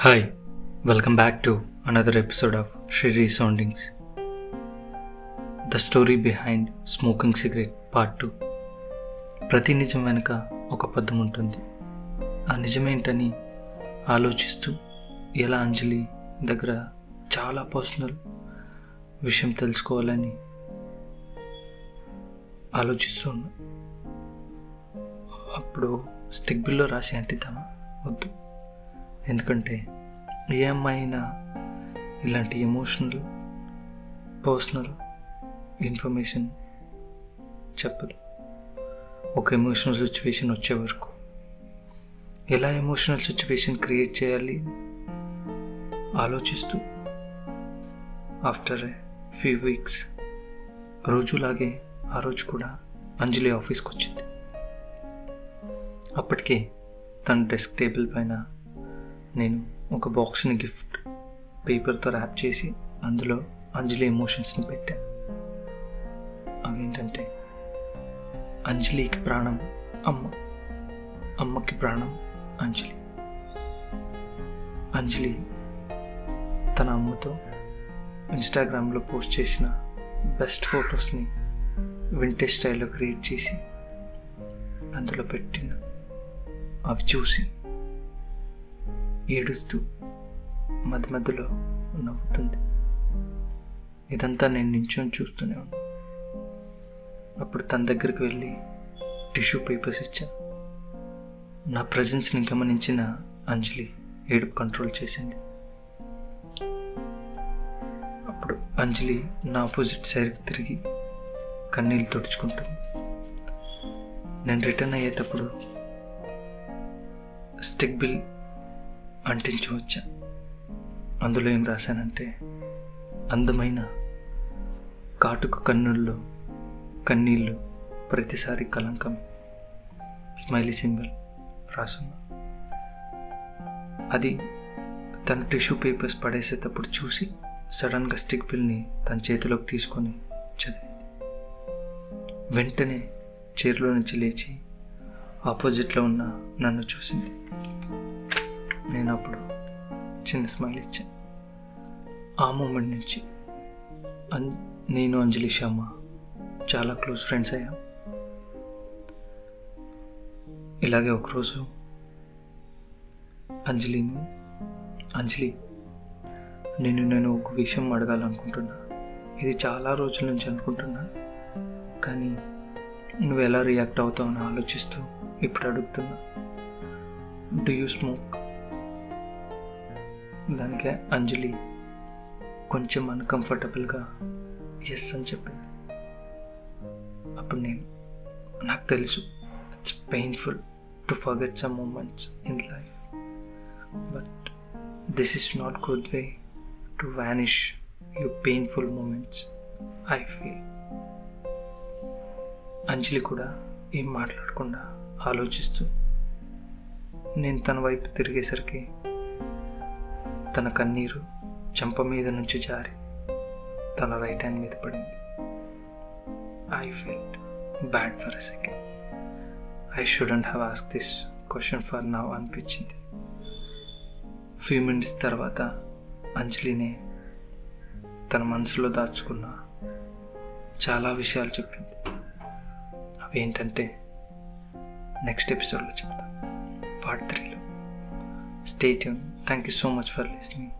Hi welcome back to another episode of Shri resoundings the story behind smoking cigarette part two ప్రతి నిజం వెనుక ఒక పద్యం ఉంటుంది. ఆ నిజమేంటని ఆలోచిస్తూ ఎలా అంజలి దగ్గర చాలా పర్సనల్ విషయం తెలుసుకోవాలని ఆలోచిస్తున్నా అప్పుడు స్టిక్ బిల్లో రాసి అంటిద్దామా? వద్దు. ఎందుకంటే ఏ అమ్మాయినా ఇలాంటి ఎమోషనల్ పర్సనల్ ఇన్ఫర్మేషన్ చెప్పదు. ఒక ఎమోషనల్ సిచ్యువేషన్ వచ్చే వరకు. ఎలా ఎమోషనల్ సిచ్యువేషన్ క్రియేట్ చేయాలి? ఆలోచిస్తూ. ఆఫ్టర్ ఫ్యూ వీక్స్ రోజులాగే ఆ రోజు కూడా అంజలి ఆఫీస్కి వచ్చింది. అప్పటికే తన డెస్క్ టేబుల్ పైన నేను ఒక బాక్స్ని గిఫ్ట్ పేపర్తో ర్యాప్ చేసి అందులో అంజలి ఎమోషన్స్ని పెట్టాను అవేంటంటే అంజలికి ప్రాణం అమ్మ అమ్మకి ప్రాణం అంజలి. అంజలి తన అమ్మతో ఇన్స్టాగ్రామ్లో పోస్ట్ చేసిన బెస్ట్ ఫొటోస్ని వింటేజ్ స్టైల్లో క్రియేట్ చేసి అందులో పెట్టిన అవి చూసి ఏడుస్తూ మధ్య మధ్యలో నవ్వుతుంది. ఇదంతా నేను నించొని చూస్తూనే ఉన్నాను అప్పుడు తన దగ్గరికి వెళ్ళి టిష్యూ పేపర్స్ ఇచ్చాను. నా ప్రజెన్స్ని గమనించిన అంజలి ఏడుపు కంట్రోల్ చేసింది. అప్పుడు అంజలి నా ఆపోజిట్ సైడ్కి తిరిగి కన్నీళ్ళు తుడుచుకుంటుంది నేను రిటర్న్ అయ్యేటప్పుడు స్టిక్ బిల్ అంటించి వచ్చా అందులో ఏం రాశానంటే అందమైన కాటుక కన్నుల్లో కన్నీళ్ళు ప్రతిసారి కలంకం స్మైలీ సింబల్ రాసున్నా. అది తన టిష్యూ పేపర్స్ పడేసేటప్పుడు చూసి సడన్గా స్టిక్ బిల్ని తన చేతిలోకి తీసుకొని చదివింది. వెంటనే చీరలో నుంచి లేచి ఆపోజిట్లో ఉన్న నన్ను చూసింది. నేను అప్పుడు చిన్న స్మైల్ ఇచ్చాను ఆ మూమెంట్ నుంచి అన్ నేను అంజలి శర్మ చాలా క్లోజ్ ఫ్రెండ్స్ అయ్యాం. ఇలాగే ఒకరోజు అంజలిని అంజలి నేను నేను ఒక విషయం అడగాలనుకుంటున్నా. ఇది చాలా రోజుల నుంచి అనుకుంటున్నా. కానీ నువ్వు ఎలా రియాక్ట్ అవుతావు అని ఆలోచిస్తూ ఇప్పుడు అడుగుతున్నా. డూ యూ స్మోక్ దానికి అంజలి కొంచెం అన్కంఫర్టబుల్గా ఎస్ అని చెప్పింది. అప్పుడు నేను నాకు తెలుసు it's painful to forget some moments in life but this is not good way to vanish you painful moments I feel Anjali కూడా ఏం మాట్లాడకుండా ఆలోచిస్తూ నేను తన వైపు తిరిగేసరికి తన కన్నీరు చెంప మీద నుంచి జారి తన రైట్ హ్యాండ్ మీద పడింది. I felt bad for a second I shouldn't have ask this question for now అనిపించింది. ఫ్యూ మినిట్స్ తర్వాత అంజలినే తన మనసులో దాచుకున్న చాలా విషయాలు చెప్పింది. అవి ఏంటంటే నెక్స్ట్ ఎపిసోడ్లో చెప్తాను. Part three stay tuned. Thank you so much for listening.